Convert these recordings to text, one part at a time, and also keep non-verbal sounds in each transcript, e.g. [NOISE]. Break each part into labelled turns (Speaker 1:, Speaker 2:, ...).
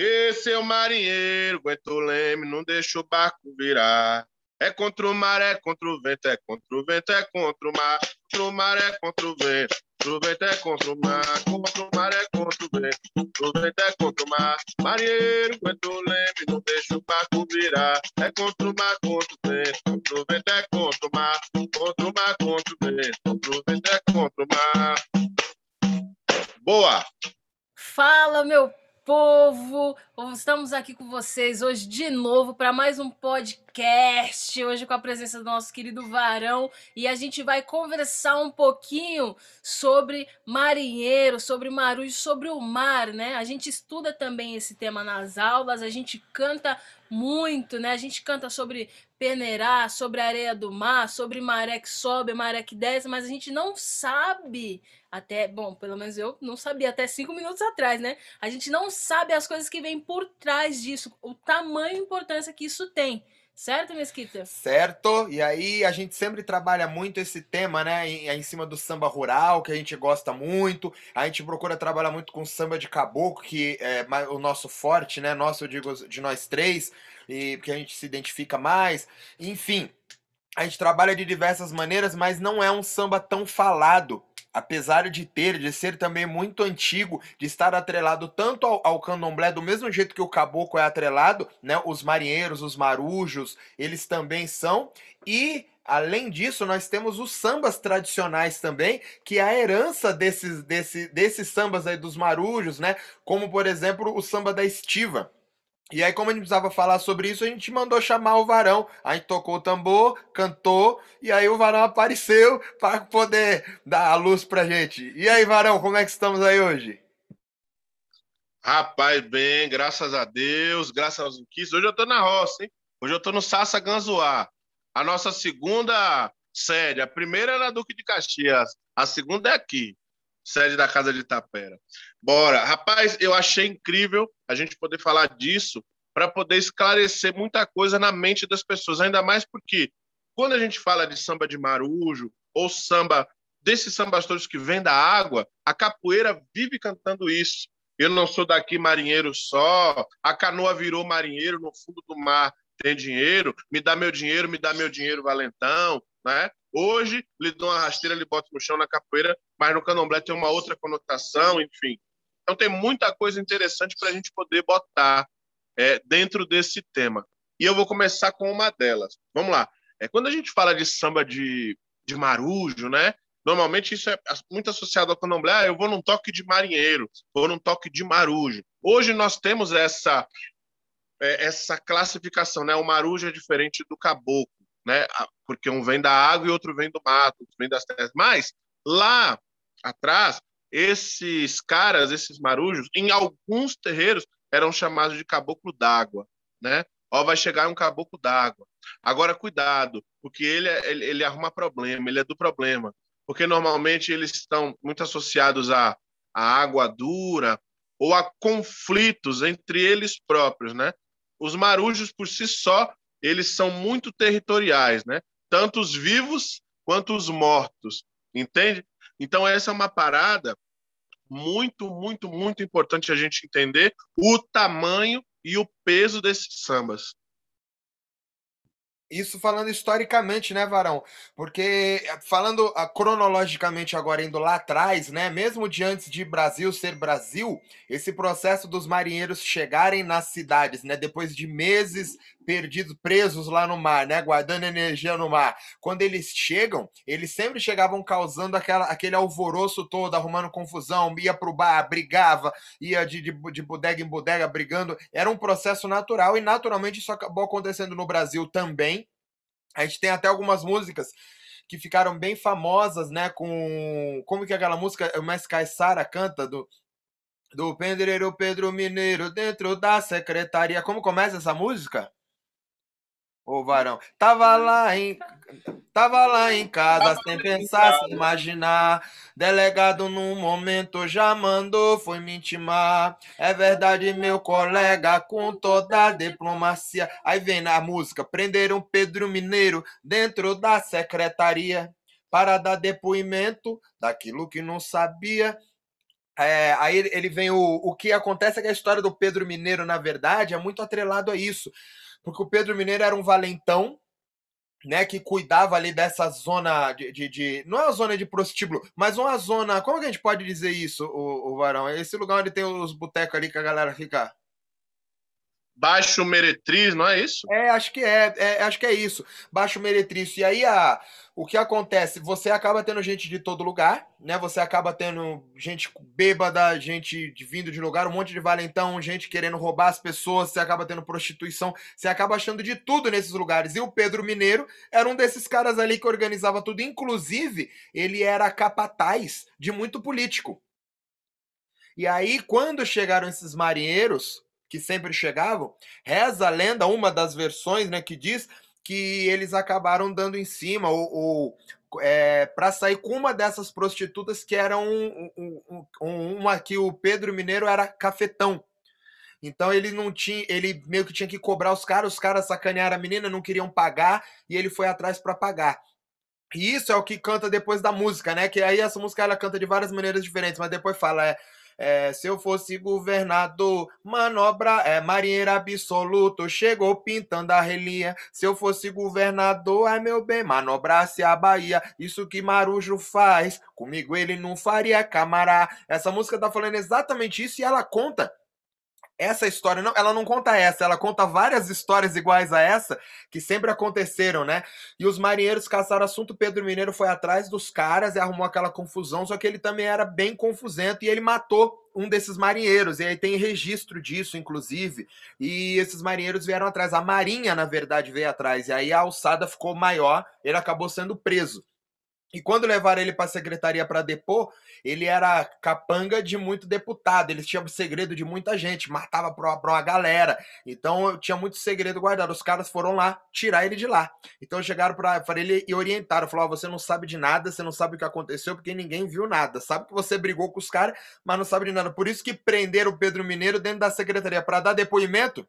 Speaker 1: E seu marinheiro aguenta o leme, não deixa o barco virar. É contra o mar, é contra o vento, é contra o vento, é contra o mar. Contra o mar é contra o vento, contra o vento é contra o mar. Contra o mar é contra o vento, contra o vento é contra o mar. Marinheiro aguenta o leme, não deixa o barco virar. É contra o mar, contra o vento, contra o vento é contra o mar. Contra o mar, contra o vento, contra o vento é contra o mar. Boa!
Speaker 2: Fala, meu povo! Estamos aqui com vocês hoje de novo para mais um podcast. Hoje com a presença do nosso querido Varão e a gente vai conversar um pouquinho sobre marinheiro, sobre marujo, sobre o mar, né? A gente estuda também esse tema nas aulas, a gente canta muito, né? A gente canta sobre peneirar, sobre areia do mar, sobre maré que sobe, maré que desce, mas a gente não sabe até, bom, pelo menos eu não sabia até cinco minutos atrás, né? A gente não sabe as coisas que vêm por trás disso, o tamanho e importância que isso tem. Certo, Mesquita?
Speaker 3: Certo. E aí a gente sempre trabalha muito esse tema, né? Em, em, cima do samba rural, que a gente gosta muito. A gente procura trabalhar muito com samba de caboclo, que é o nosso forte, né? Nosso, eu digo, de nós três, e porque a gente se identifica mais. Enfim, a gente trabalha de diversas maneiras, mas não é um samba tão falado apesar de ter, de ser também muito antigo, de estar atrelado tanto ao, ao, candomblé, do mesmo jeito que o caboclo é atrelado, né? Os marinheiros, os marujos, eles também são. E Além disso, nós temos os sambas tradicionais também, que é a herança desses, desse, desses sambas aí dos marujos, né? Como, por exemplo, o samba da estiva. E aí, como a gente precisava falar sobre isso, a gente mandou chamar o Varão. A gente tocou o tambor, cantou, e aí o Varão apareceu para poder dar a luz pra gente. E aí, Varão, como é que estamos aí hoje?
Speaker 1: Rapaz, bem, graças a Deus, graças aos inquisitos. Hoje eu tô na roça, hein? Hoje eu tô no Sassa Ganzuá. A nossa segunda sede. A primeira era Duque de Caxias, a segunda é aqui, sede da Casa de Itapera. Bora. Rapaz, eu achei incrível a gente poder falar disso para poder esclarecer muita coisa na mente das pessoas, ainda mais porque quando a gente fala de samba de marujo ou samba desses sambas todos que vêm da água, a capoeira vive cantando isso. Eu não sou daqui marinheiro só, a canoa virou marinheiro no fundo do mar, tem dinheiro, me dá meu dinheiro, me dá meu dinheiro, valentão, né? Hoje, lhe dou uma rasteira, lhe boto no chão na capoeira, mas no candomblé tem uma outra conotação, enfim. Então tem muita coisa interessante para a gente poder botar é, dentro desse tema. E eu vou começar com uma delas. Vamos lá. É, quando a gente fala de samba de, de marujo, né? Normalmente isso é muito associado ao candomblé. Ah, eu vou num toque de marinheiro, vou num toque de marujo. Hoje nós temos essa é, essa classificação, né? O marujo é diferente do caboclo, né? Porque um vem da água e outro vem do mato, outro vem das terras. Mas lá atrás esses caras, esses marujos, em alguns terreiros eram chamados de caboclo d'água, né? Ó, vai chegar um caboclo d'água. Agora, cuidado, porque ele, é, ele, ele, arruma problema, ele é do problema. Porque normalmente eles estão muito associados à, à água dura ou a conflitos entre eles próprios, né? Os marujos, por si só, eles são muito territoriais, né? Tanto os vivos quanto os mortos, entende? Então, essa é uma parada muito, muito, muito importante a gente entender o tamanho e o peso desses sambas.
Speaker 3: Isso falando historicamente, né, Varão? Porque falando ah, cronologicamente agora indo lá atrás, né, mesmo de antes de Brasil ser Brasil, esse processo dos marinheiros chegarem nas cidades, né, depois de meses perdidos, presos lá no mar, né, guardando energia no mar. Quando eles chegam, eles sempre chegavam causando aquela, aquele alvoroço todo, arrumando confusão, ia pro bar, brigava, ia de, de, de bodega em bodega brigando. Era um processo natural e naturalmente isso acabou acontecendo no Brasil também a gente tem até algumas músicas que ficaram bem famosas, né? Com. Como que é aquela música o Mestre Caissara canta do. Do Pedreiro Pedro Mineiro dentro da secretaria. Como começa essa música? Ô varão, tava lá em tava lá em casa sem pensar, sem imaginar. Delegado num momento já mandou foi me intimar. É verdade, meu colega, com toda a diplomacia. Aí vem na música, prenderam Pedro Mineiro dentro da secretaria para dar depoimento daquilo que não sabia. É, aí ele vem o, o que acontece é que a história do Pedro Mineiro, na verdade, é muito atrelado a isso. Porque o Pedro Mineiro era um valentão, né, que cuidava ali dessa zona de, de, de, Não é uma zona de prostíbulo, mas uma zona. Como que a gente pode dizer isso, o, o Varão? Esse lugar onde tem os botecos ali que a galera fica.
Speaker 1: Baixo Meretriz, não é isso?
Speaker 3: É, acho que é, é, acho que é isso. Baixo Meretriz. E aí a, o que acontece? Você acaba tendo gente de todo lugar, né? Você acaba tendo gente bêbada, gente vindo de lugar, um monte de valentão, gente querendo roubar as pessoas, você acaba tendo prostituição, você acaba achando de tudo nesses lugares. E o Pedro Mineiro era um desses caras ali que organizava tudo. Inclusive, ele era capataz de muito político. E aí, quando chegaram esses marinheiros, que sempre chegavam, reza a lenda, uma das versões, né, que diz que eles acabaram dando em cima ou, ou é, para sair com uma dessas prostitutas que era um, um, um, uma que o Pedro Mineiro era cafetão. Então ele não tinha, ele meio que tinha que cobrar os caras, os caras sacanearam a menina, não queriam pagar e ele foi atrás para pagar. E isso é o que canta depois da música, né? Que aí essa música ela canta de várias maneiras diferentes, mas depois fala é é, se eu fosse governador, manobra é marinheiro absoluto, chegou pintando a relia. Se eu fosse governador, ai meu bem, manobrasse a Bahia. Isso que Marujo faz, comigo ele não faria camará. Essa música tá falando exatamente isso e ela conta essa história, não, ela não conta essa, ela conta várias histórias iguais a essa que sempre aconteceram, né? E os marinheiros caçaram assunto, Pedro Mineiro foi atrás dos caras e arrumou aquela confusão, só que ele também era bem confusento e ele matou um desses marinheiros, e aí tem registro disso, inclusive, e esses marinheiros vieram atrás. A marinha, na verdade, veio atrás, e aí a alçada ficou maior, ele acabou sendo preso. E quando levaram ele para a secretaria para depor, ele era capanga de muito deputado, ele tinha segredo de muita gente, matava para uma galera. Então tinha muito segredo guardado. Os caras foram lá tirar ele de lá. Então chegaram para ele e orientaram: falaram, oh, você não sabe de nada, você não sabe o que aconteceu, porque ninguém viu nada. Sabe que você brigou com os caras, mas não sabe de nada. Por isso que prenderam o Pedro Mineiro dentro da secretaria para dar depoimento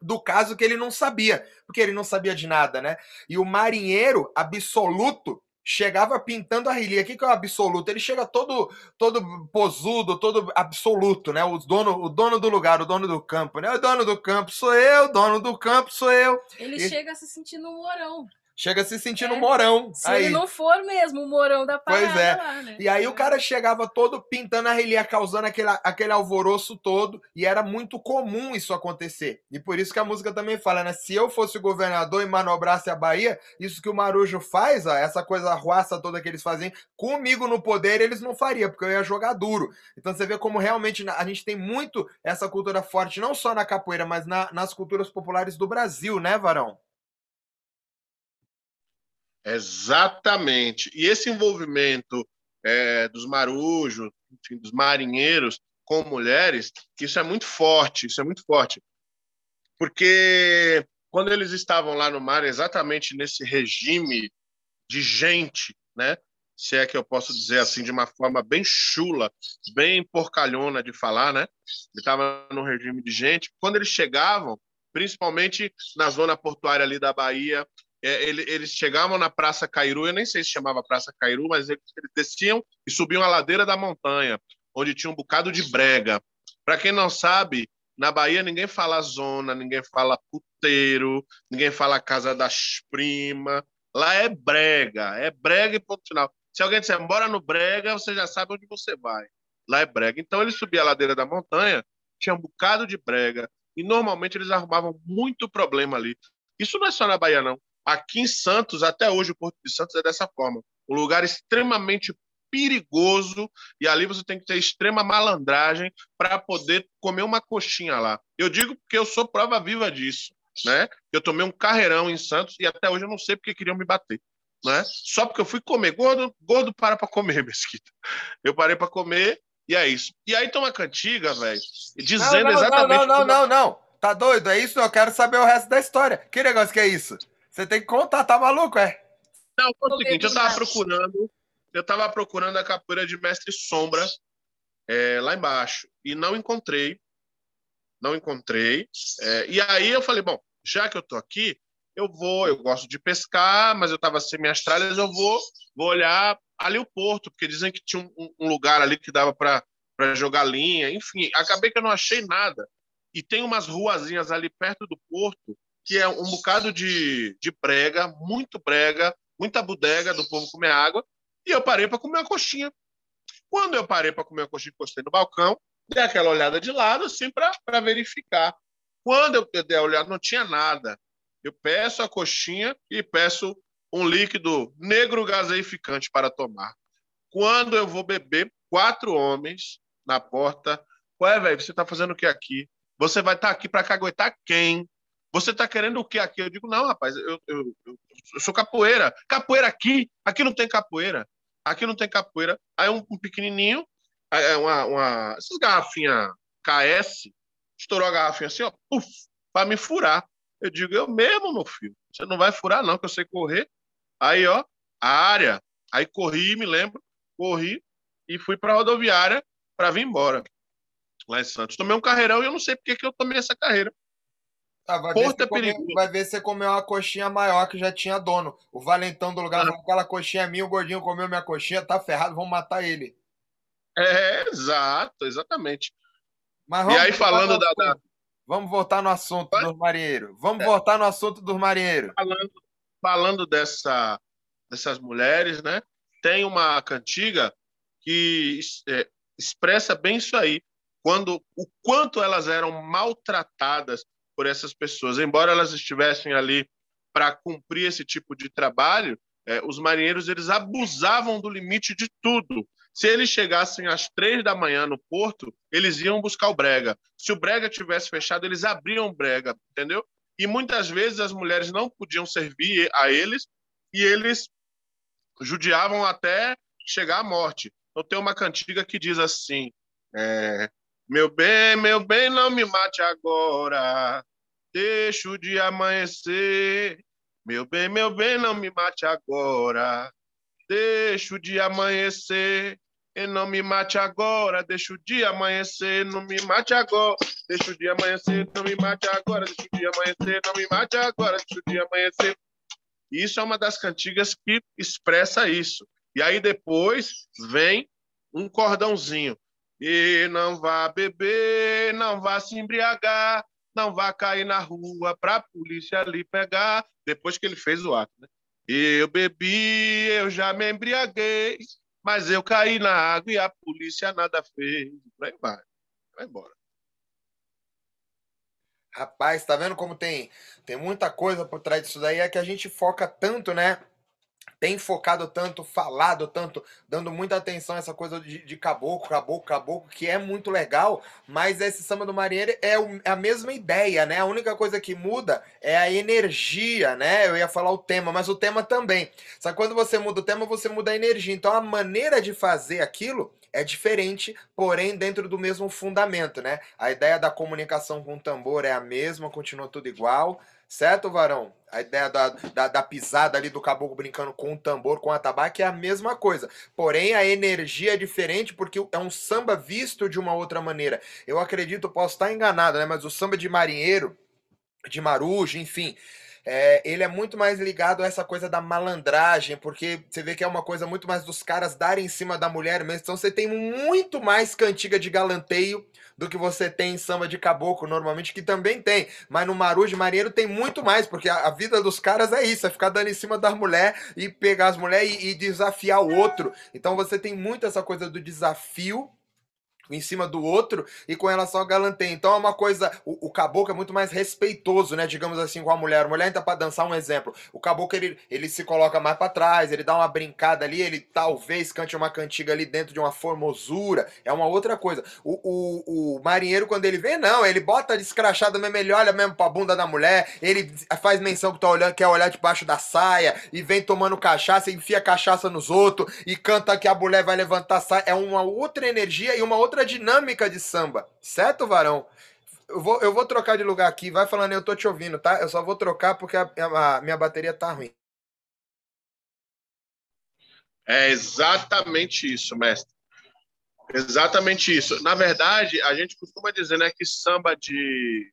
Speaker 3: do caso que ele não sabia, porque ele não sabia de nada, né? E o marinheiro absoluto chegava pintando a relia. O que, que é o absoluto? Ele chega todo todo posudo, todo absoluto, né? O dono, o dono do lugar, o dono do campo, né? O dono do campo sou eu, o dono do campo sou eu.
Speaker 2: Ele e... chega se sentindo um morão.
Speaker 3: Chega se sentindo é. morão.
Speaker 2: Se aí. ele não for mesmo o morão da parada
Speaker 3: Pois é. Lá, né? E aí o cara chegava todo pintando a relia, causando aquele, aquele alvoroço todo. E era muito comum isso acontecer. E por isso que a música também fala, né? Se eu fosse o governador e manobrasse a Bahia, isso que o Marujo faz, ó, essa coisa ruaça toda que eles fazem, comigo no poder eles não fariam, porque eu ia jogar duro. Então você vê como realmente a gente tem muito essa cultura forte, não só na capoeira, mas na, nas culturas populares do Brasil, né, Varão?
Speaker 1: Exatamente. E esse envolvimento é, dos marujos, enfim, dos marinheiros com mulheres, isso é muito forte, isso é muito forte. Porque quando eles estavam lá no mar, exatamente nesse regime de gente, né? Se é que eu posso dizer assim, de uma forma bem chula, bem porcalhona de falar, né? Ele estava no regime de gente. Quando eles chegavam, principalmente na zona portuária ali da Bahia, é, eles chegavam na Praça Cairu, eu nem sei se chamava Praça Cairu, mas eles, eles desciam e subiam a ladeira da montanha, onde tinha um bocado de brega. Para quem não sabe, na Bahia ninguém fala zona, ninguém fala puteiro, ninguém fala casa das primas. Lá é brega, é brega e ponto final. Se alguém disser, bora no brega, você já sabe onde você vai. Lá é brega. Então ele subia a ladeira da montanha, tinha um bocado de brega, e normalmente eles arrumavam muito problema ali. Isso não é só na Bahia, não. Aqui em Santos, até hoje, o Porto de Santos é dessa forma. Um lugar extremamente perigoso e ali você tem que ter extrema malandragem para poder comer uma coxinha lá. Eu digo porque eu sou prova viva disso, né? Eu tomei um carreirão em Santos e até hoje eu não sei porque queriam me bater, né? Só porque eu fui comer gordo, gordo para para comer, [LAUGHS] mesquita. Eu parei para comer e é isso. E aí tem uma cantiga, velho, dizendo
Speaker 3: não, não,
Speaker 1: exatamente
Speaker 3: Não, não, não, não, não. Tá doido? É isso? Eu quero saber o resto da história. Que negócio que é isso? Você tem que contar, tá maluco, é?
Speaker 1: Não, foi o seguinte, eu tava procurando, eu tava procurando a capoeira de Mestre Sombra é, lá embaixo e não encontrei, não encontrei. É, e aí eu falei, bom, já que eu tô aqui, eu vou, eu gosto de pescar, mas eu tava sem minhas tralhas, eu vou, vou olhar ali o porto, porque dizem que tinha um, um lugar ali que dava para para jogar linha, enfim, acabei que eu não achei nada. E tem umas ruazinhas ali perto do porto que é um bocado de, de prega, muito prega, muita bodega do povo comer água, e eu parei para comer uma coxinha. Quando eu parei para comer uma coxinha, encostei no balcão, dei aquela olhada de lado, assim, para verificar. Quando eu dei a olhada, não tinha nada. Eu peço a coxinha e peço um líquido negro gaseificante para tomar. Quando eu vou beber, quatro homens na porta. Ué, velho, você está fazendo o que aqui? Você vai estar tá aqui para caguetar quem? Você está querendo o que aqui? Eu digo, não, rapaz, eu, eu, eu, sou capoeira. Capoeira aqui? Aqui não tem capoeira. Aqui não tem capoeira. Aí um, um pequenininho, uma, uma, essas garrafinhas KS, estourou a garrafinha assim, ó, para me furar. Eu digo, eu mesmo, meu filho. Você não vai furar, não, que eu sei correr. Aí, ó, a área. Aí corri, me lembro, corri e fui para a rodoviária para vir embora. Lá em Santos. Tomei um carreirão e eu não sei porque que eu tomei essa carreira.
Speaker 3: Ah, vai, ver é come, vai ver se você comeu uma coxinha maior que já tinha dono. O valentão do lugar ah. falou: aquela coxinha é minha, o gordinho comeu minha coxinha, tá ferrado, vamos matar ele.
Speaker 1: É, exato, exatamente. e aí, falando da, da,
Speaker 3: Vamos voltar no assunto Vai? dos marinheiros. Vamos é. voltar no assunto dos marinheiros.
Speaker 1: Falando, falando dessa, dessas mulheres, né? Tem uma cantiga que é, expressa bem isso aí. Quando o quanto elas eram maltratadas por essas pessoas, embora elas estivessem ali para cumprir esse tipo de trabalho, é, os marinheiros eles abusavam do limite de tudo. Se eles chegassem às três da manhã no porto, eles iam buscar o brega. Se o brega tivesse fechado, eles abriam o brega, entendeu? E muitas vezes as mulheres não podiam servir a eles e eles judiavam até chegar à morte. Então tem uma cantiga que diz assim: é, Meu bem, meu bem, não me mate agora, deixa o dia amanhecer. Meu bem, meu bem, não me mate agora, deixa o dia amanhecer. E não me mate agora, deixa o dia amanhecer, não me mate agora. Deixa o dia amanhecer, não me mate agora, deixa o dia amanhecer, não me mate agora, deixa o dia amanhecer. Isso é uma das cantigas que expressa isso. E aí depois vem um cordãozinho. E não vá beber, não vá se embriagar, não vá cair na rua para a polícia ali pegar. Depois que ele fez o ato, né? Eu bebi, eu já me embriaguei, mas eu caí na água e a polícia nada fez. Vai, vai, vai embora.
Speaker 3: Rapaz, tá vendo como tem, tem muita coisa por trás disso daí? É que a gente foca tanto, né? Tem focado tanto, falado tanto, dando muita atenção a essa coisa de, de caboclo, caboclo, caboclo, que é muito legal, mas esse samba do marinheiro é, o, é a mesma ideia, né? A única coisa que muda é a energia, né? Eu ia falar o tema, mas o tema também. Só que quando você muda o tema, você muda a energia. Então a maneira de fazer aquilo é diferente, porém dentro do mesmo fundamento, né? A ideia da comunicação com o tambor é a mesma, continua tudo igual. Certo, Varão? A ideia da, da, da, pisada ali do caboclo brincando com o tambor, com a tabaco, é a mesma coisa. Porém, a energia é diferente porque é um samba visto de uma outra maneira. Eu acredito, posso estar enganado, né? Mas o samba de marinheiro, de marujo, enfim, é, ele é muito mais ligado a essa coisa da malandragem, porque você vê que é uma coisa muito mais dos caras darem em cima da mulher mesmo. Então você tem muito mais cantiga de galanteio do que você tem em samba de caboclo, normalmente, que também tem. Mas no Maru de Marinheiro tem muito mais, porque a, a, vida dos caras é isso, é ficar dando em cima das mulheres e pegar as mulheres e, e desafiar o outro. Então você tem muito essa coisa do desafio em cima do outro e com relação ao galanteio. Então é uma coisa, o, o, caboclo é muito mais respeitoso, né, digamos assim, com a mulher. A mulher entra para dançar um exemplo. O caboclo ele, ele se coloca mais para trás, ele dá uma brincada ali, ele talvez cante uma cantiga ali dentro de uma formosura, é uma outra coisa. O, o, o marinheiro quando ele vem, não, ele bota descrachado mesmo, ele olha mesmo pra bunda da mulher, ele faz menção que tá olhando, quer olhar debaixo da saia e vem tomando cachaça, enfia cachaça nos outros e canta que a mulher vai levantar saia. É uma outra energia e uma outra outra dinâmica de samba, certo, Varão? Eu vou, eu vou trocar de lugar aqui, vai falando, eu tô te ouvindo, tá? Eu só vou trocar porque a, a minha bateria tá ruim.
Speaker 1: É exatamente isso, mestre. Exatamente isso. Na verdade, a gente costuma dizer né, que samba de,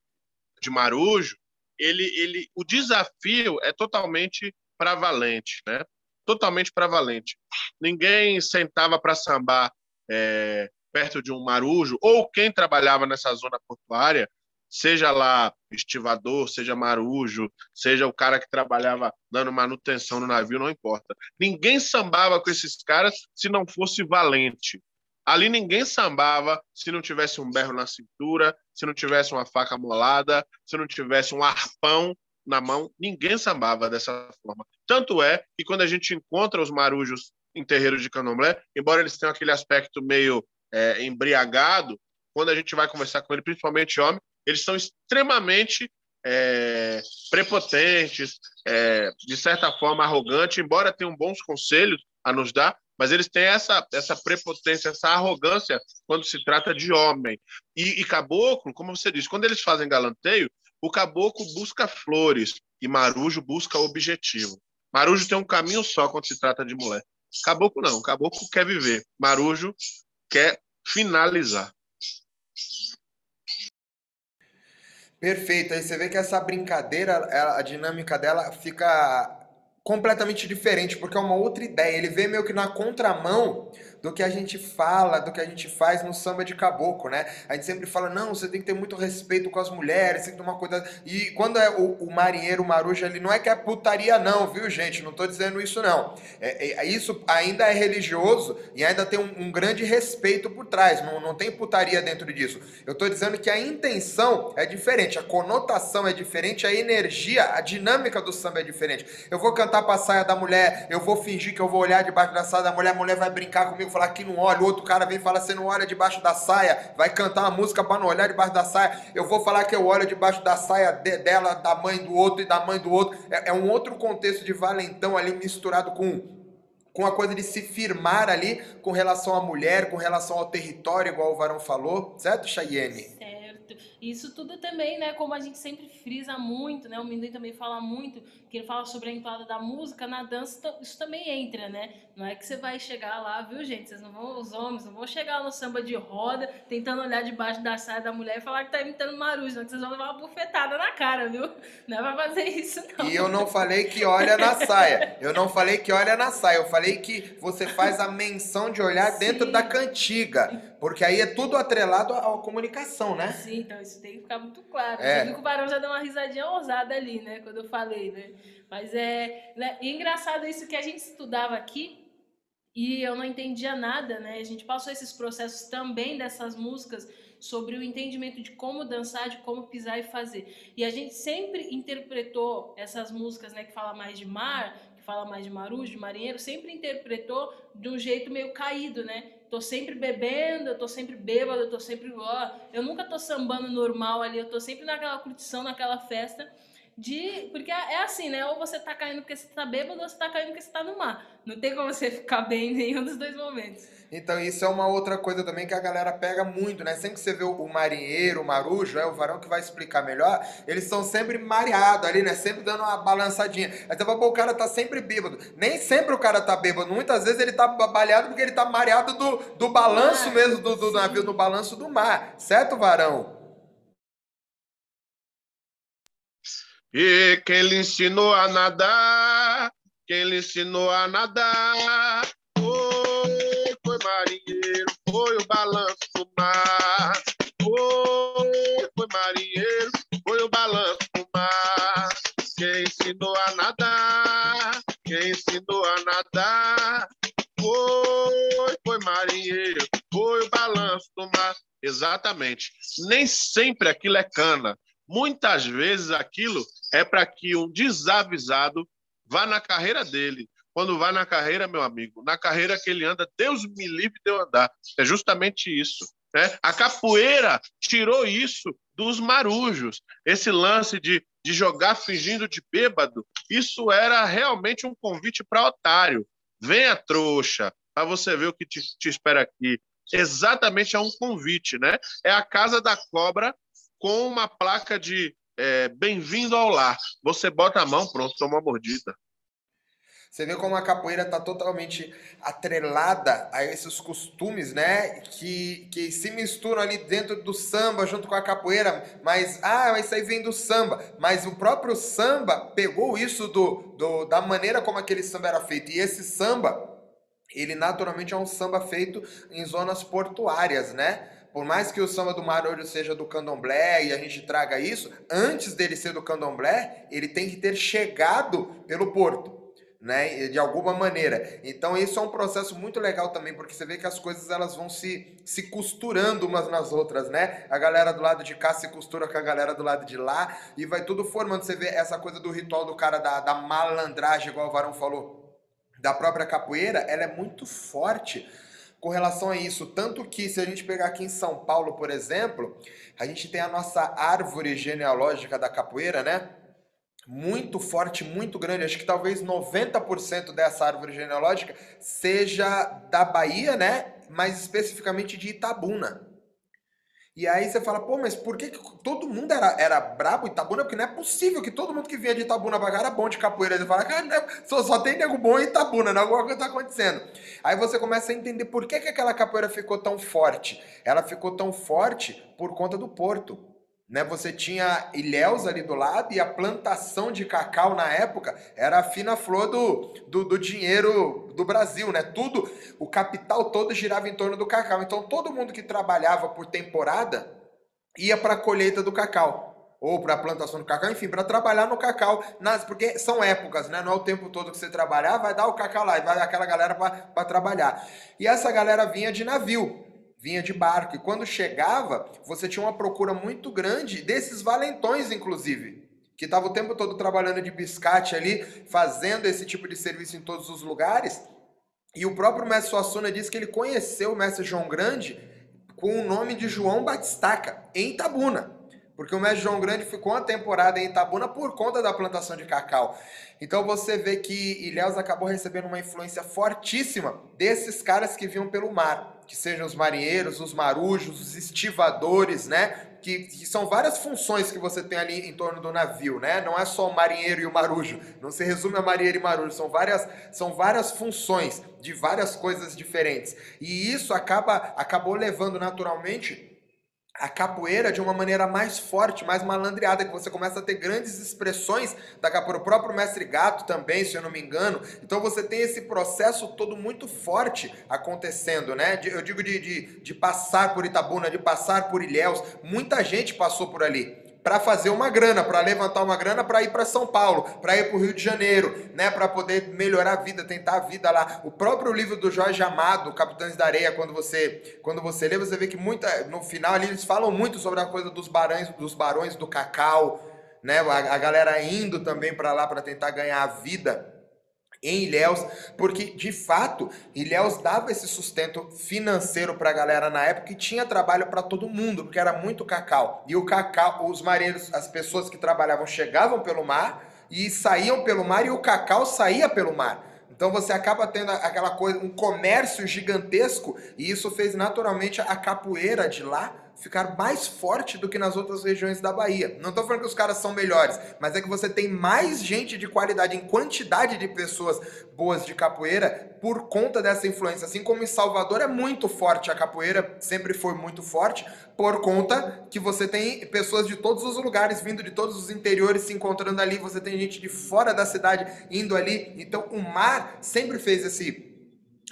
Speaker 1: de marujo, ele, ele, o desafio é totalmente para valente, né? Totalmente para valente. Ninguém sentava para sambar é, perto de um marujo, ou quem trabalhava nessa zona portuária, seja lá estivador, seja marujo, seja o cara que trabalhava dando manutenção no navio, não importa. Ninguém sambava com esses caras se não fosse valente. Ali ninguém sambava se não tivesse um berro na cintura, se não tivesse uma faca molada, se não tivesse um arpão na mão, ninguém sambava dessa forma. Tanto é que quando a gente encontra os marujos em terreiros de candomblé, embora eles tenham aquele aspecto meio é, embriagado, quando a gente vai conversar com ele, principalmente homem, eles são extremamente é, prepotentes, é, de certa forma arrogantes, embora tenham bons conselhos a nos dar, mas eles têm essa, essa prepotência, essa arrogância quando se trata de homem. E, e caboclo, como você disse, quando eles fazem galanteio, o caboclo busca flores e marujo busca objetivo. Marujo tem um caminho só quando se trata de mulher. Caboclo não, caboclo quer viver. Marujo quer finalizar.
Speaker 3: Perfeito. Aí você vê que essa brincadeira, a dinâmica dela fica completamente diferente, porque é uma outra ideia. Ele vê meio que na contramão do que a gente fala, do que a gente faz no samba de caboclo, né? A gente sempre fala, não, você tem que ter muito respeito com as mulheres, tem que tomar cuidado. E quando é o, o marinheiro, o maruja, ele não é que é putaria, não, viu, gente? Não tô dizendo isso, não. É, é isso ainda é religioso e ainda tem um, um, grande respeito por trás. Não, não tem putaria dentro disso. Eu tô dizendo que a intenção é diferente, a conotação é diferente, a energia, a dinâmica do samba é diferente. Eu vou cantar pra saia da mulher, eu vou fingir que eu vou olhar debaixo da saia da mulher, a mulher vai brincar comigo, falar que não olha, o outro cara vem falar você não olha debaixo da saia, vai cantar uma música para não olhar debaixo da saia. Eu vou falar que eu olho debaixo da saia de, dela, da mãe do outro e da mãe do outro. É, é um outro contexto de valentão ali misturado com com a coisa de se firmar ali com relação à mulher, com relação ao território, igual o Varão falou, certo, Chayenne?
Speaker 2: Certo. Isso tudo também, né, como a gente sempre frisa muito, né, o Minduim também fala muito, que ele fala sobre a entoada da música, na dança isso também entra, né? Não é que você vai chegar lá, viu, gente? Vocês não vão, os homens não vão chegar no samba de roda, tentando olhar debaixo da saia da mulher e falar que tá imitando Marujo, não, que vocês vão levar uma bufetada na cara, viu? Não é pra fazer isso, não.
Speaker 3: E eu não falei que olha na saia. Eu não falei que olha na saia. Eu falei que você faz a menção de olhar Sim. dentro da cantiga. Porque aí é tudo atrelado à comunicação, né?
Speaker 2: Sim, então isso tem que ficar muito claro. É. O Barão já deu uma risadinha ousada ali, né? Quando eu falei, né? Mas é, né? E engraçado isso que a gente estudava aqui e eu não entendia nada, né? A gente passou esses processos também dessas músicas sobre o entendimento de como dançar, de como pisar e fazer. E a gente sempre interpretou essas músicas, né, que fala mais de mar, que fala mais de marujo, de marinheiro, sempre interpretou de um jeito meio caído, né? Tô sempre bebendo, eu tô sempre bêbado, eu tô sempre. Ó, eu nunca tô sambando normal ali, eu tô sempre naquela curtição, naquela festa. De, porque é, é assim, né? Ou você tá caindo porque você tá bêbado, ou você tá caindo porque você tá no mar. Não tem como você [LAUGHS] ficar bem em nenhum dos dois momentos.
Speaker 3: Então isso é uma outra coisa também que a galera pega muito, né? Sempre que você vê o marinheiro, o marujo, é o varão que vai explicar melhor, eles são sempre mareados ali, né? Sempre dando uma balançadinha. Aí você fala, pô, o cara tá sempre bêbado. Nem sempre o cara tá bêbado, muitas vezes ele tá balhado porque ele tá mareado do, do balanço mesmo do, do navio, do balanço do mar. Certo, varão?
Speaker 1: E quem lhe ensinou a nadar, quem lhe ensinou a nadar, marinheiro, foi o balanço do mar. Foi, foi marinheiro, foi o balanço do mar. Quem ensinou a nadar, quem ensinou a nadar, foi, foi marinheiro, foi o balanço do mar. Exatamente. Nem sempre aquilo é cana. Muitas vezes aquilo é para que um desavisado vá na carreira dele, quando vai na carreira, meu amigo, na carreira que ele anda, Deus me livre de eu andar. É justamente isso. Né? A capoeira tirou isso dos marujos. Esse lance de, de jogar fingindo de bêbado, isso era realmente um convite para otário. Venha, trouxa, para você ver o que te, te espera aqui. Exatamente é um convite, né? É a casa da cobra com uma placa de é, bem-vindo ao lar. Você bota a mão, pronto, toma uma mordida.
Speaker 3: Você vê como a capoeira está totalmente atrelada a esses costumes, né? Que, que se misturam ali dentro do samba junto com a capoeira, mas ah, isso aí vem do samba. Mas o próprio samba pegou isso do, do da maneira como aquele samba era feito. E esse samba ele naturalmente é um samba feito em zonas portuárias, né? Por mais que o samba do Marolho seja do candomblé e a gente traga isso, antes dele ser do candomblé, ele tem que ter chegado pelo porto né, de alguma maneira. Então isso é um processo muito legal também, porque você vê que as coisas elas vão se, se costurando umas nas outras, né? A galera do lado de cá se costura com a galera do lado de lá e vai tudo formando. Você vê essa coisa do ritual do cara da, da malandragem, igual o Varão falou, da própria capoeira, ela é muito forte com relação a isso. Tanto que, se a gente pegar aqui em São Paulo, por exemplo, a gente tem a nossa árvore genealógica da capoeira, né? muito forte, muito grande. Acho que talvez 90% dessa árvore genealógica seja da Bahia, né? Mais especificamente de Itabuna. E aí você fala, pô, mas por que, que todo mundo era, era brabo Itabuna? Porque não é possível que todo mundo que vinha de Itabuna pra cá era bom de capoeira. Você fala, cara, é, só, só tem nego bom em Itabuna, né? Alguma coisa tá acontecendo. Aí você começa a entender por que, que aquela capoeira ficou tão forte. Ela ficou tão forte por conta do porto. Né? Você tinha Ilhéus ali do lado e a plantação de cacau na época era a fina flor do, do, do, dinheiro do Brasil, né? Tudo, o capital todo girava em torno do cacau. Então todo mundo que trabalhava por temporada ia para a colheita do cacau ou para a plantação do cacau, enfim, para trabalhar no cacau, nas, porque são épocas, né? Não é o tempo todo que você trabalhar, vai dar o cacau lá e vai aquela galera para trabalhar. E essa galera vinha de navio vinha de barco. E quando chegava, você tinha uma procura muito grande desses valentões, inclusive, que estavam o tempo todo trabalhando de biscate ali, fazendo esse tipo de serviço em todos os lugares. E o próprio mestre Suassuna disse que ele conheceu o mestre João Grande com o nome de João Batistaca, em Itabuna. Porque o mestre João Grande ficou uma temporada em Itabuna por conta da plantação de cacau. Então você vê que Ilhéus acabou recebendo uma influência fortíssima desses caras que vinham pelo mar que sejam os marinheiros, os marujos, os estivadores, né? Que, que, são várias funções que você tem ali em torno do navio, né? Não é só o marinheiro e o marujo, não se resume a marinheiro e marujo, são várias, são várias funções de várias coisas diferentes. E isso acaba acabou levando naturalmente a capoeira de uma maneira mais forte, mais malandreada, que você começa a ter grandes expressões da capoeira. O próprio mestre Gato também, se eu não me engano. Então você tem esse processo todo muito forte acontecendo, né? eu digo de, de, de passar por Itabuna, de passar por Ilhéus. Muita gente passou por ali para fazer uma grana, para levantar uma grana para ir para São Paulo, para ir para o Rio de Janeiro, né, para poder melhorar a vida, tentar a vida lá. O próprio livro do Jorge Amado, Capitães da Areia, quando você quando você lê, você vê que muita no final ali eles falam muito sobre a coisa dos barões, dos barões do cacau, né, a, a galera indo também para lá para tentar ganhar a vida em Ilhéus, porque de fato Ilhéus dava esse sustento financeiro para a galera na época e tinha trabalho para todo mundo, porque era muito cacau. E o cacau, os marinheiros, as pessoas que trabalhavam chegavam pelo mar e saíam pelo mar e o cacau saía pelo mar. Então você acaba tendo aquela coisa, um comércio gigantesco e isso fez naturalmente a capoeira de lá ficar mais forte do que nas outras regiões da Bahia. Não estou falando que os caras são melhores, mas é que você tem mais gente de qualidade em quantidade de pessoas boas de capoeira por conta dessa influência. Assim como em Salvador é muito forte a capoeira, sempre foi muito forte, por conta que você tem pessoas de todos os lugares vindo de todos os interiores se encontrando ali, você tem gente de fora da cidade indo ali. Então o mar sempre fez esse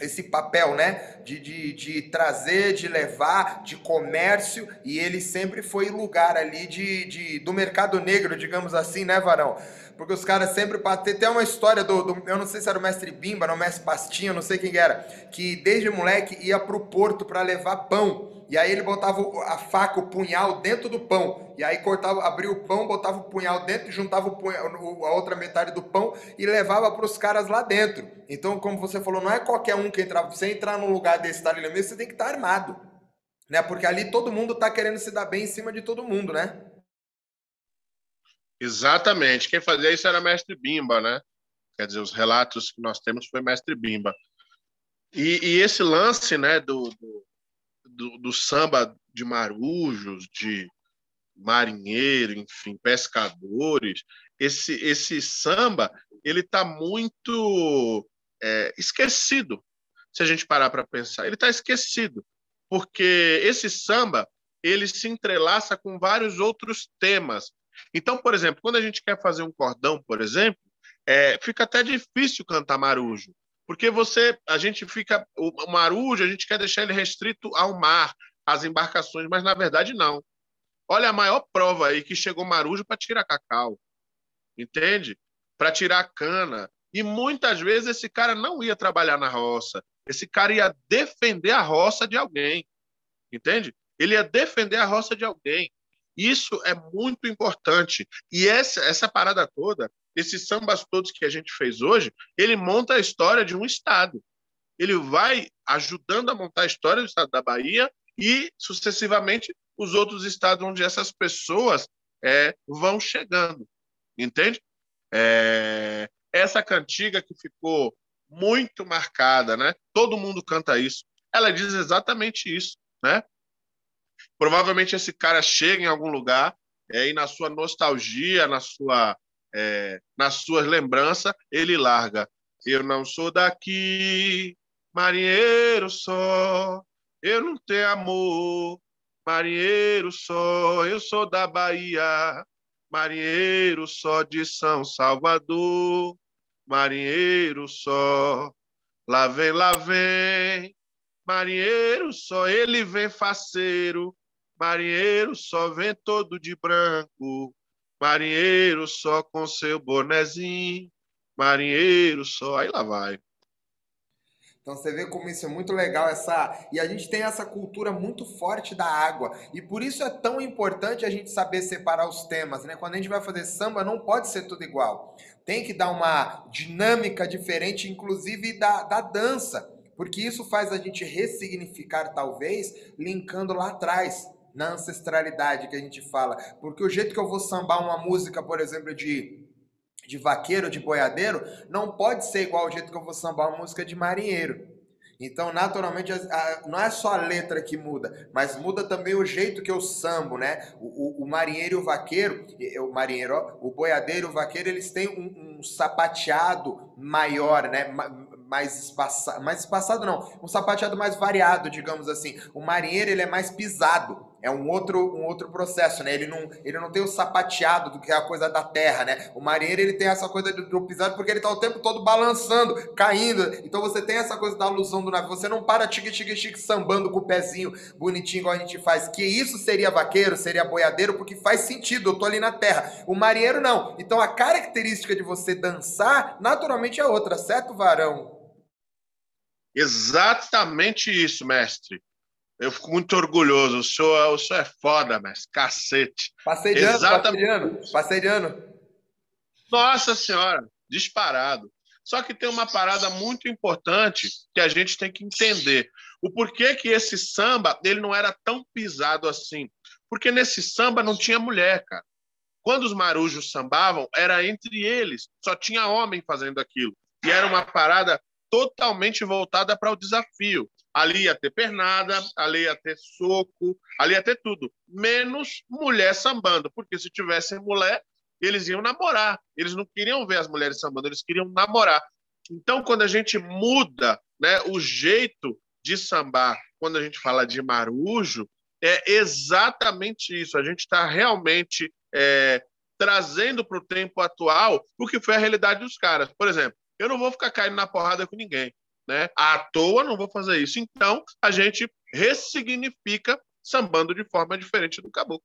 Speaker 3: esse papel, né? De, de, de trazer, de levar, de comércio, e ele sempre foi lugar ali de, de, do mercado negro, digamos assim, né, Varão? Porque os caras sempre. Tem até uma história do, do, Eu não sei se era o mestre Bimba, não, o mestre Pastinha, não sei quem era, que desde moleque ia pro porto para levar pão. E aí ele botava a faca, o punhal dentro do pão. E aí cortava, abria o pão, botava o punhal dentro, juntava o punhal, a outra metade do pão e levava para os caras lá dentro. Então, como você falou, não é qualquer um que entrava. Você entrar num lugar desse, tá mesmo, você tem que estar tá armado. Né? Porque ali todo mundo tá querendo se dar bem em cima de todo mundo, né?
Speaker 1: Exatamente. Quem fazia isso era mestre Bimba, né? Quer dizer, os relatos que nós temos foi mestre Bimba. E, e esse lance, né, do, do do, do samba de marujos, de marinheiro, enfim, pescadores, esse, esse samba ele está muito é, esquecido. Se a gente parar para pensar, ele está esquecido, porque esse samba ele se entrelaça com vários outros temas. Então, por exemplo, quando a gente quer fazer um cordão, por exemplo, é, fica até difícil cantar marujo, Porque você, a gente fica, o marujo, a gente quer deixar ele restrito ao mar, às embarcações, mas na verdade não. Olha a maior prova aí que chegou marujo para tirar cacau, entende? Para tirar cana. E muitas vezes esse cara não ia trabalhar na roça, esse cara ia defender a roça de alguém, entende? Ele ia defender a roça de alguém. Isso é muito importante. E essa, essa parada toda, esses sambas todos que a gente fez hoje, ele monta a história de um estado. Ele vai ajudando a montar a história do estado da Bahia e, sucessivamente, os outros estados onde essas pessoas é, vão chegando. Entende? É, essa cantiga que ficou muito marcada, né? Todo mundo canta isso. Ela diz exatamente isso, né? Provavelmente esse cara chega em algum lugar é, e na sua nostalgia, na sua, é, nas suas lembranças, ele larga. Eu não sou daqui, marinheiro só. Eu não tenho amor, marinheiro só. Eu sou da Bahia, marinheiro só de São Salvador. Marinheiro só. Lá vem, lá vem, marinheiro só. Ele vem faceiro Marinheiro só vem todo de branco, marinheiro só com seu bonezinho, marinheiro só. Aí lá vai.
Speaker 3: Então você vê como isso é muito legal essa e a gente tem essa cultura muito forte da água e por isso é tão importante a gente saber separar os temas, né? Quando a gente vai fazer samba não pode ser tudo igual, tem que dar uma dinâmica diferente, inclusive da, da dança, porque isso faz a gente ressignificar talvez linkando lá atrás na ancestralidade que a gente fala. Porque o jeito que eu vou sambar uma música, por exemplo, de, de vaqueiro, de boiadeiro, não pode ser igual ao jeito que eu vou sambar uma música de marinheiro. Então, naturalmente, a, a, não é só a letra que muda, mas muda também o jeito que eu sambo, né? O, o, o marinheiro e o vaqueiro, o marinheiro, ó, o boiadeiro e o vaqueiro, eles têm um, um sapateado maior, né? mais espaçado, mais espaçado não, um sapateado mais variado, digamos assim. O marinheiro ele é mais pisado, é um outro, um outro processo, né? Ele não, ele não tem o sapateado do que é a coisa da terra, né? O marinheiro ele tem essa coisa do, do pisado porque ele tá o tempo todo balançando, caindo. Então você tem essa coisa da alusão do navio. Você não para tique tique tique sambando com o pezinho bonitinho igual a gente faz. Que isso seria vaqueiro, seria boiadeiro, porque faz sentido. Eu tô ali na terra. O marinheiro não. Então a característica de você dançar naturalmente é outra, certo, varão?
Speaker 1: Exatamente isso, mestre. Eu fico muito orgulhoso. O senhor, o senhor é foda, mestre. Cacete.
Speaker 3: Passei de Exatamente. ano, passei de ano.
Speaker 1: Nossa senhora, disparado. Só que tem uma parada muito importante que a gente tem que entender. O porquê que esse samba ele não era tão pisado assim. Porque nesse samba não tinha mulher, cara. Quando os marujos sambavam, era entre eles. Só tinha homem fazendo aquilo. E era uma parada totalmente voltada para o desafio. Ali ia ter pernada, ali ia ter soco, ali ia ter tudo, menos mulher sambando, porque se tivesse mulher, eles iam namorar. Eles não queriam ver as mulheres sambando, eles queriam namorar. Então, quando a gente muda né, o jeito de sambar, quando a gente fala de marujo, é exatamente isso. A gente está realmente é, trazendo para o tempo atual o que foi a realidade dos caras. Por exemplo, eu não vou ficar caindo na porrada com ninguém. Né? À toa não vou fazer isso. Então, a gente ressignifica sambando de forma diferente do caboclo.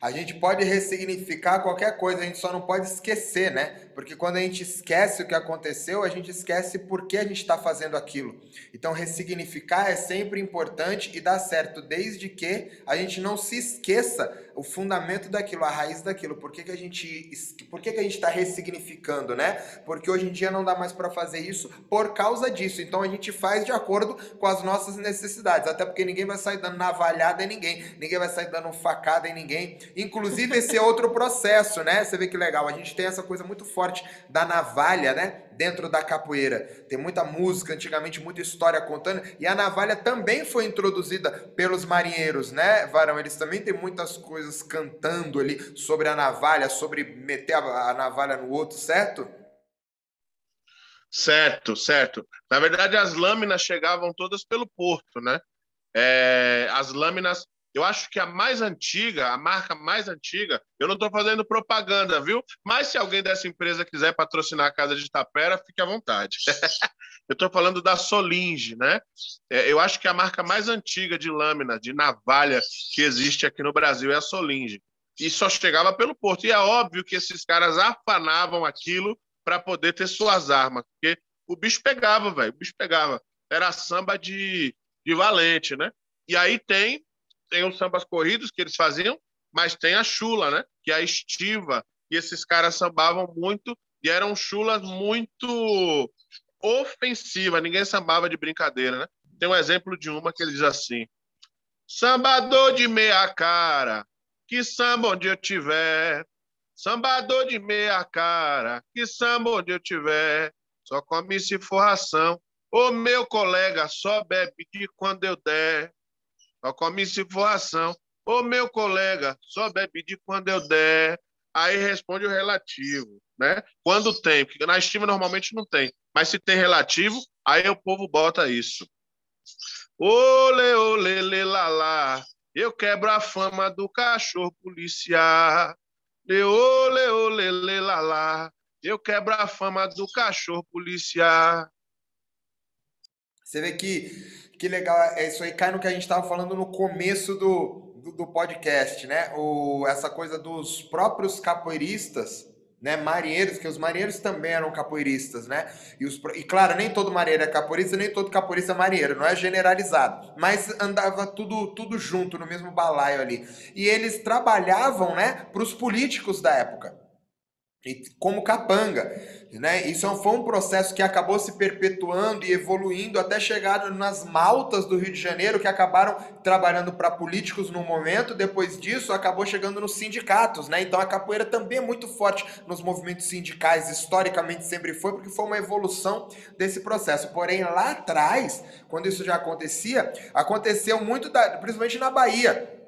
Speaker 3: A gente pode ressignificar qualquer coisa, a gente só não pode esquecer, né? Porque quando a gente esquece o que aconteceu, a gente esquece por que a gente está fazendo aquilo. Então, ressignificar é sempre importante e dá certo, desde que a gente não se esqueça o fundamento daquilo, a raiz daquilo. Por que, que a gente por que, que a gente está ressignificando, né? Porque hoje em dia não dá mais para fazer isso por causa disso. Então a gente faz de acordo com as nossas necessidades. Até porque ninguém vai sair dando navalhada em ninguém, ninguém vai sair dando facada em ninguém. Inclusive esse é outro processo, né? Você vê que legal. A gente tem essa coisa muito forte da navalha, né? Dentro da capoeira. Tem muita música, antigamente muita história contando, e a navalha também foi introduzida pelos marinheiros, né, Varão? Eles também têm muitas coisas cantando ali sobre a navalha, sobre meter a, a navalha no outro, certo?
Speaker 1: Certo, certo. Na verdade, as lâminas chegavam todas pelo porto, né? É, as lâminas Eu acho que a mais antiga, a marca mais antiga, eu não estou fazendo propaganda, viu? Mas se alguém dessa empresa quiser patrocinar a Casa de Tapera, fique à vontade. [LAUGHS] eu estou falando da Solinge, né? É, eu acho que a marca mais antiga de lâmina, de navalha que existe aqui no Brasil é a Solinge. E só chegava pelo porto. E é óbvio que esses caras afanavam aquilo para poder ter suas armas, porque o bicho pegava, velho. O bicho pegava. Era samba de, de valente, né? E aí tem tem os sambas corridos que eles faziam, mas tem a chula, né? Que é a estiva. E esses caras sambavam muito e eram chulas muito ofensivas. Ninguém sambava de brincadeira, né? Tem um exemplo de uma que ele diz assim: Sambador de meia cara, que samba onde eu tiver. Sambador de meia cara, que samba onde eu tiver. Só come se for ração. Ô meu colega, só bebe de quando eu der. Só come se for ação. Ô, meu colega, só bebe de quando eu der. Aí responde o relativo, né? Quando tem, porque na estima normalmente não tem. Mas se tem relativo, aí o povo bota isso. Ole, ole, le, la, la. Eu quebro a fama do cachorro policial. Le, ole, ole, le, la, la. Eu quebro a fama do cachorro policial.
Speaker 3: Você vê que que legal, é isso aí cai no que a gente estava falando no começo do, do, do, podcast, né? O, essa coisa dos próprios capoeiristas, né? Marinheiros, que os marinheiros também eram capoeiristas, né? E, os, e claro, nem todo marinheiro é capoeirista, nem todo capoeirista é marinheiro, não é generalizado, mas andava tudo, tudo junto no mesmo balaio ali. E eles trabalhavam, né, para os políticos da época como capanga. Né? Isso é foi um processo que acabou se perpetuando e evoluindo até chegar nas maltas do Rio de Janeiro, que acabaram trabalhando para políticos no momento, depois disso acabou chegando nos sindicatos. Né? Então a capoeira também é muito forte nos movimentos sindicais, historicamente sempre foi, porque foi uma evolução desse processo. Porém, lá atrás, quando isso já acontecia, aconteceu muito, da, principalmente na Bahia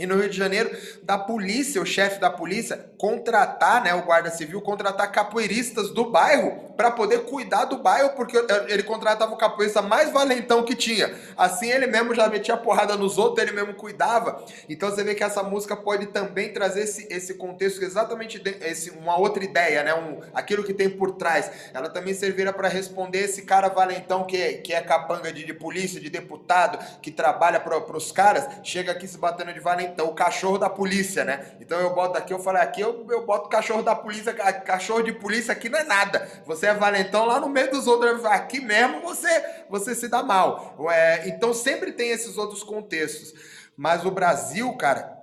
Speaker 3: e no Rio de Janeiro, da polícia, o chefe da polícia, contratar, né, o guarda civil, contratar capoeiristas do bairro para poder cuidar do bairro, porque ele contratava o capoeirista mais valentão que tinha. Assim ele mesmo já metia porrada nos outros, ele mesmo cuidava. Então você vê que essa música pode também trazer esse, esse contexto, exatamente de, esse, uma outra ideia, né, um, aquilo que tem por trás. Ela também serviria para responder esse cara valentão que é, que é capanga de, de polícia, de deputado, que trabalha para os caras, chega aqui se batendo de valentão então, o cachorro da polícia, né? Então eu boto aqui, eu falei, aqui eu, eu boto cachorro da polícia, cachorro de polícia aqui não é nada. Você é valentão lá no meio dos outros, aqui mesmo você, você se dá mal. É, então sempre tem esses outros contextos. Mas o Brasil, cara,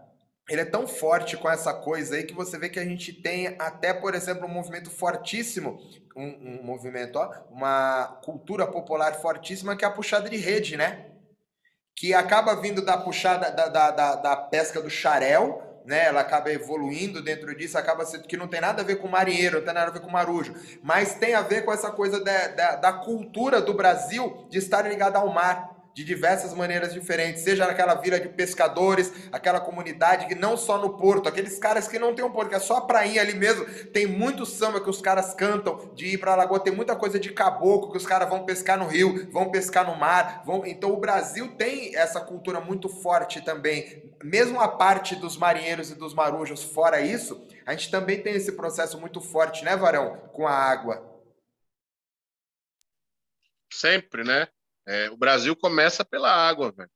Speaker 3: ele é tão forte com essa coisa aí que você vê que a gente tem até, por exemplo, um movimento fortíssimo, um, um movimento, ó, uma cultura popular fortíssima que é a puxada de rede, né? Que acaba vindo da puxada da, da, da, da pesca do xarel, né? Ela acaba evoluindo dentro disso, acaba sendo que não tem nada a ver com marinheiro, não tem nada a ver com marujo, mas tem a ver com essa coisa da, da, da cultura do Brasil de estar ligada ao mar de diversas maneiras diferentes, seja naquela vila de pescadores, aquela comunidade que não só no porto, aqueles caras que não tem um porto, que é só a prainha ali mesmo, tem muito samba que os caras cantam de ir para a lagoa, tem muita coisa de caboclo que os caras vão pescar no rio, vão pescar no mar, vão, então o Brasil tem essa cultura muito forte também, mesmo a parte dos marinheiros e dos marujos, fora isso, a gente também tem esse processo muito forte, né, Varão, com a água.
Speaker 1: Sempre, né? É, o Brasil começa pela água, velho.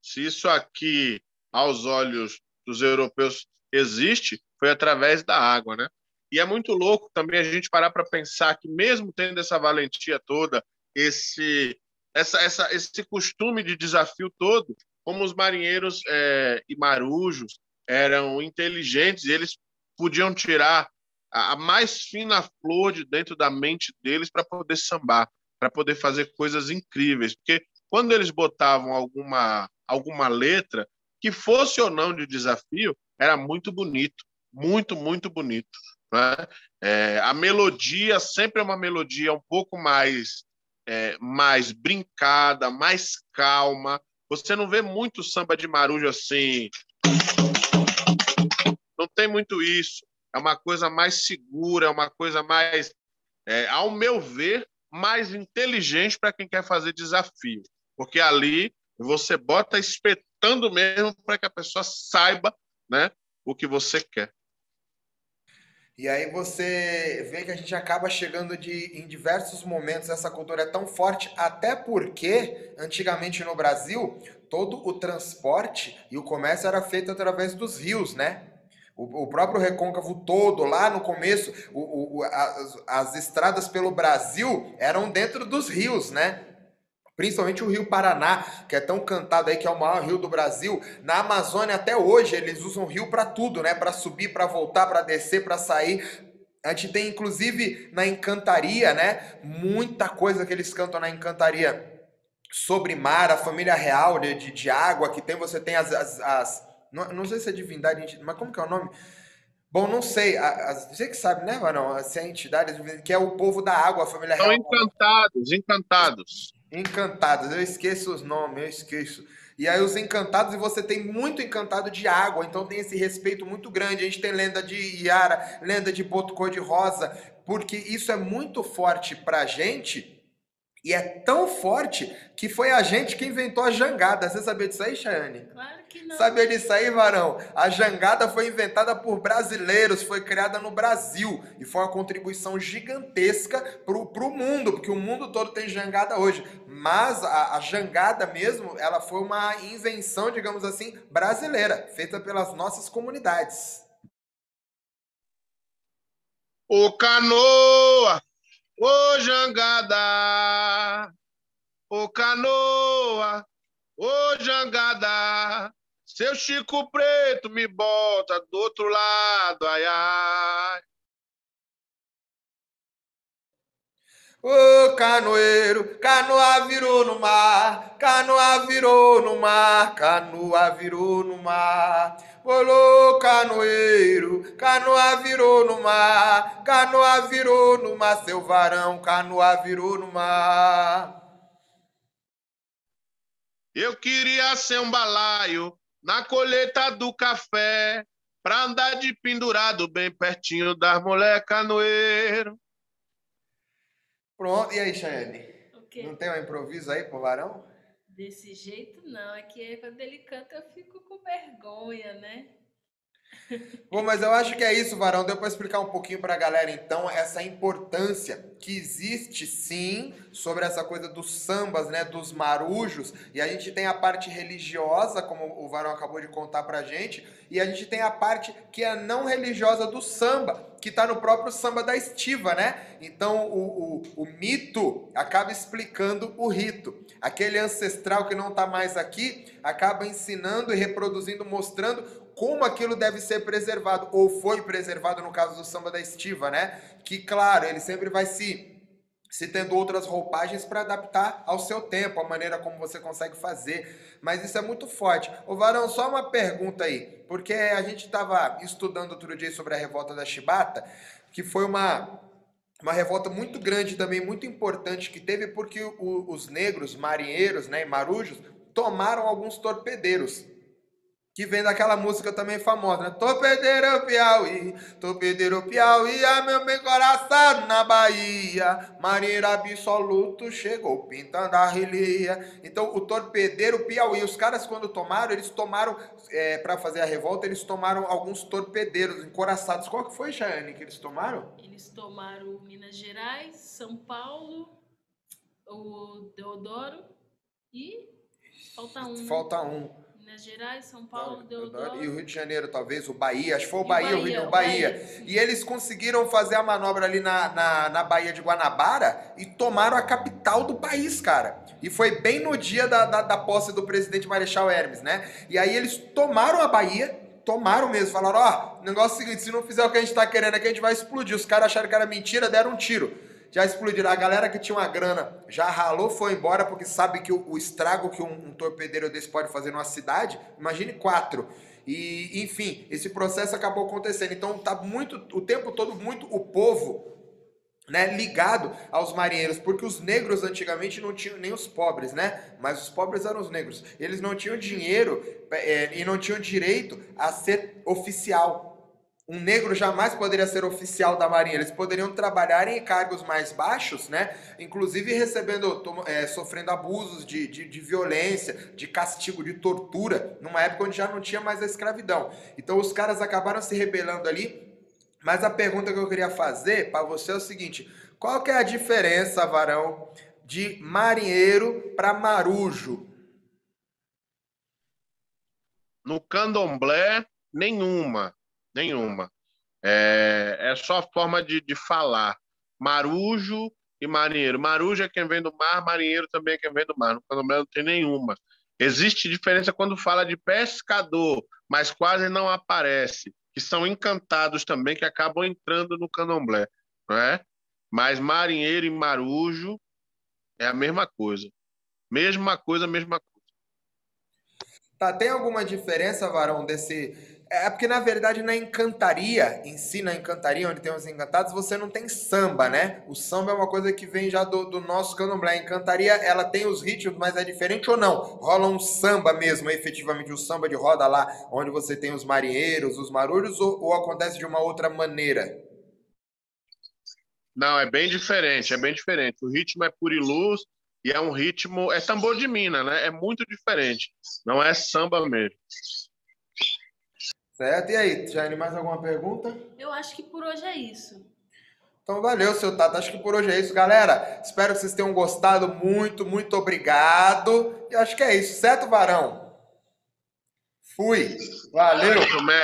Speaker 1: Se isso aqui, aos olhos dos europeus, existe, foi através da água, né? E é muito louco também a gente parar para pensar que, mesmo tendo essa valentia toda, esse, essa, essa, esse costume de desafio todo, como os marinheiros é, e marujos eram inteligentes, eles podiam tirar a mais fina flor de dentro da mente deles para poder sambar para poder fazer coisas incríveis. Porque quando eles botavam alguma, alguma letra, que fosse ou não de desafio, era muito bonito, muito, muito bonito. Né? É, a melodia sempre é uma melodia um pouco mais, é, mais brincada, mais calma. Você não vê muito samba de marujo assim. Não tem muito isso. É uma coisa mais segura, é uma coisa mais, é, ao meu ver, mais inteligente para quem quer fazer desafio, porque ali você bota gritando mesmo para que a pessoa saiba né, o que você quer.
Speaker 3: E aí você vê que a gente acaba chegando de, em diversos momentos, essa cultura é tão forte, até porque, antigamente no Brasil, todo o transporte e o comércio era feito através dos rios, né? O, o próprio recôncavo todo, lá no começo, o, o, as, as estradas pelo Brasil eram dentro dos rios, né? Principalmente o Rio Paraná, que é tão cantado aí, que é o maior rio do Brasil. Na Amazônia, até hoje, eles usam rio para tudo, né? Para subir, para voltar, para descer, para sair. A gente tem, inclusive, na Encantaria, né? Muita coisa que eles cantam na Encantaria sobre mar, a família real de, de, de água que tem. Você tem as. as, as não, não, sei se é divindade, mas como que é o nome? Bom, não sei. A, você que sabe, né, Varão? Se é entidade, que é o povo da água, a família
Speaker 1: real. São encantados, encantados.
Speaker 3: Encantados, eu esqueço os nomes, eu esqueço. E aí os encantados, e você tem muito encantado de água, então tem esse respeito muito grande. A gente tem lenda de Iara, lenda de Boto Cor-de-Rosa, porque isso é muito forte pra gente, e é tão forte que foi a gente que inventou a jangada. Você sabia disso aí, Chayane?
Speaker 2: Claro.
Speaker 3: Sabia disso aí, Varão? A jangada foi inventada por brasileiros, foi criada no Brasil. E foi uma contribuição gigantesca pro, pro mundo, porque o mundo todo tem jangada hoje. Mas a, a jangada mesmo, ela foi uma invenção, digamos assim, brasileira, feita pelas nossas comunidades.
Speaker 1: O canoa Ô jangada, ô canoa, ô jangada, seu Chico Preto me bota do outro lado, ai ai.
Speaker 3: Ô canoeiro, canoa virou no mar, canoa virou no mar, canoa virou no mar. Olô, canoeiro, canoa virou no mar, canoa virou no mar, seu varão, canoa virou no mar.
Speaker 1: Eu queria ser um balaio na colheita do café, pra andar de pendurado bem pertinho das mulher canoeiro.
Speaker 3: Pronto, e aí, Chayane? Não tem um improviso aí pro varão?
Speaker 2: Desse jeito não, é que quando ele canta eu fico com vergonha, né?
Speaker 3: Bom, mas eu acho que é isso, Varão. Deu para explicar um pouquinho para a galera, então, essa importância que existe, sim, sobre essa coisa dos sambas, né, dos marujos. E a gente tem a parte religiosa, como o Varão acabou de contar para gente, e a gente tem a parte que é não religiosa do samba, que está no próprio samba da estiva, né? Então, o, o, o mito acaba explicando o rito. Aquele ancestral que não está mais aqui acaba ensinando e reproduzindo, mostrando como aquilo deve ser preservado, ou foi preservado no caso do samba da estiva, né? Que, claro, ele sempre vai se se tendo outras roupagens para adaptar ao seu tempo, a maneira como você consegue fazer. Mas isso é muito forte. Ô Varão, só uma pergunta aí, porque a gente estava estudando outro dia sobre a revolta da Chibata, que foi uma, uma revolta muito grande também, muito importante que teve, porque o, os negros, marinheiros né, marujos, tomaram alguns torpedeiros que vem daquela música também famosa, né? Torpedeiro Piauí, Torpedeiro Piauí, a meu bem coração na Bahia, marinheiro absoluto chegou pintando a relia. Então, o Torpedeiro Piauí, os caras quando tomaram, eles tomaram, é, para fazer a revolta, eles tomaram alguns torpedeiros encoraçados. Qual que foi, Chayane, que eles tomaram?
Speaker 2: Eles tomaram Minas Gerais, São Paulo, o Deodoro e falta um.
Speaker 3: Falta um.
Speaker 2: Minas Gerais, São Paulo, Deodoro.
Speaker 3: E o Rio de Janeiro, talvez, o Bahia, acho que foi o Bahia, Bahia, o Rio, o Bahia. Bahia e eles conseguiram fazer a manobra ali na, na, na Bahia de Guanabara e tomaram a capital do país, cara. E foi bem no dia da, da, da posse do presidente Marechal Hermes, né? E aí eles tomaram a Bahia, tomaram mesmo, falaram, ó, oh, o negócio é o seguinte, se não fizer o que a gente tá querendo aqui, a gente vai explodir. Os caras acharam que era mentira, deram um tiro já explodiram. A galera que tinha uma grana já ralou, foi embora, porque sabe que o, o estrago que um, um, torpedeiro desse pode fazer numa cidade, imagine quatro. E, enfim, esse processo acabou acontecendo. Então tá muito, o tempo todo, muito o povo né, ligado aos marinheiros, porque os negros antigamente não tinham, nem os pobres, né? Mas os pobres eram os negros. Eles não tinham dinheiro é, e não tinham direito a ser oficial. Um negro jamais poderia ser oficial da Marinha. Eles poderiam trabalhar em cargos mais baixos, né? Inclusive recebendo, é, sofrendo abusos de, de, de, violência, de castigo, de tortura, numa época onde já não tinha mais a escravidão. Então os caras acabaram se rebelando ali. Mas a pergunta que eu queria fazer para você é o seguinte: qual que é a diferença, Varão, de marinheiro para marujo?
Speaker 1: No candomblé, nenhuma nenhuma. É, é só forma de, de falar. Marujo e marinheiro. Marujo é quem vem do mar, marinheiro também é quem vem do mar. No candomblé não tem nenhuma. Existe diferença quando fala de pescador, mas quase não aparece, que são encantados também, que acabam entrando no candomblé, não é? Mas marinheiro e marujo é a mesma coisa. Mesma coisa, mesma.
Speaker 3: Tá, tem alguma diferença, Varão, desse é porque, na verdade, na encantaria, em si, na encantaria, onde tem os encantados, você não tem samba, né? O samba é uma coisa que vem já do, do nosso candomblé. A encantaria, ela tem os ritmos, mas é diferente ou não? Rola um samba mesmo, efetivamente, o samba de roda lá, onde você tem os marinheiros, os marulhos, ou, ou acontece de uma outra maneira?
Speaker 1: Não, é bem diferente, é bem diferente. O ritmo é puriluz e é um ritmo, é tambor de mina, né? É muito diferente. Não é samba mesmo.
Speaker 3: Certo? E aí, Jane, mais alguma pergunta?
Speaker 2: Eu acho que por hoje é isso.
Speaker 3: Então valeu, seu Tato. Acho que por hoje é isso, galera. Espero que vocês tenham gostado. Muito, muito obrigado. E acho que é isso, certo, Varão? Fui. Valeu.
Speaker 1: Valeu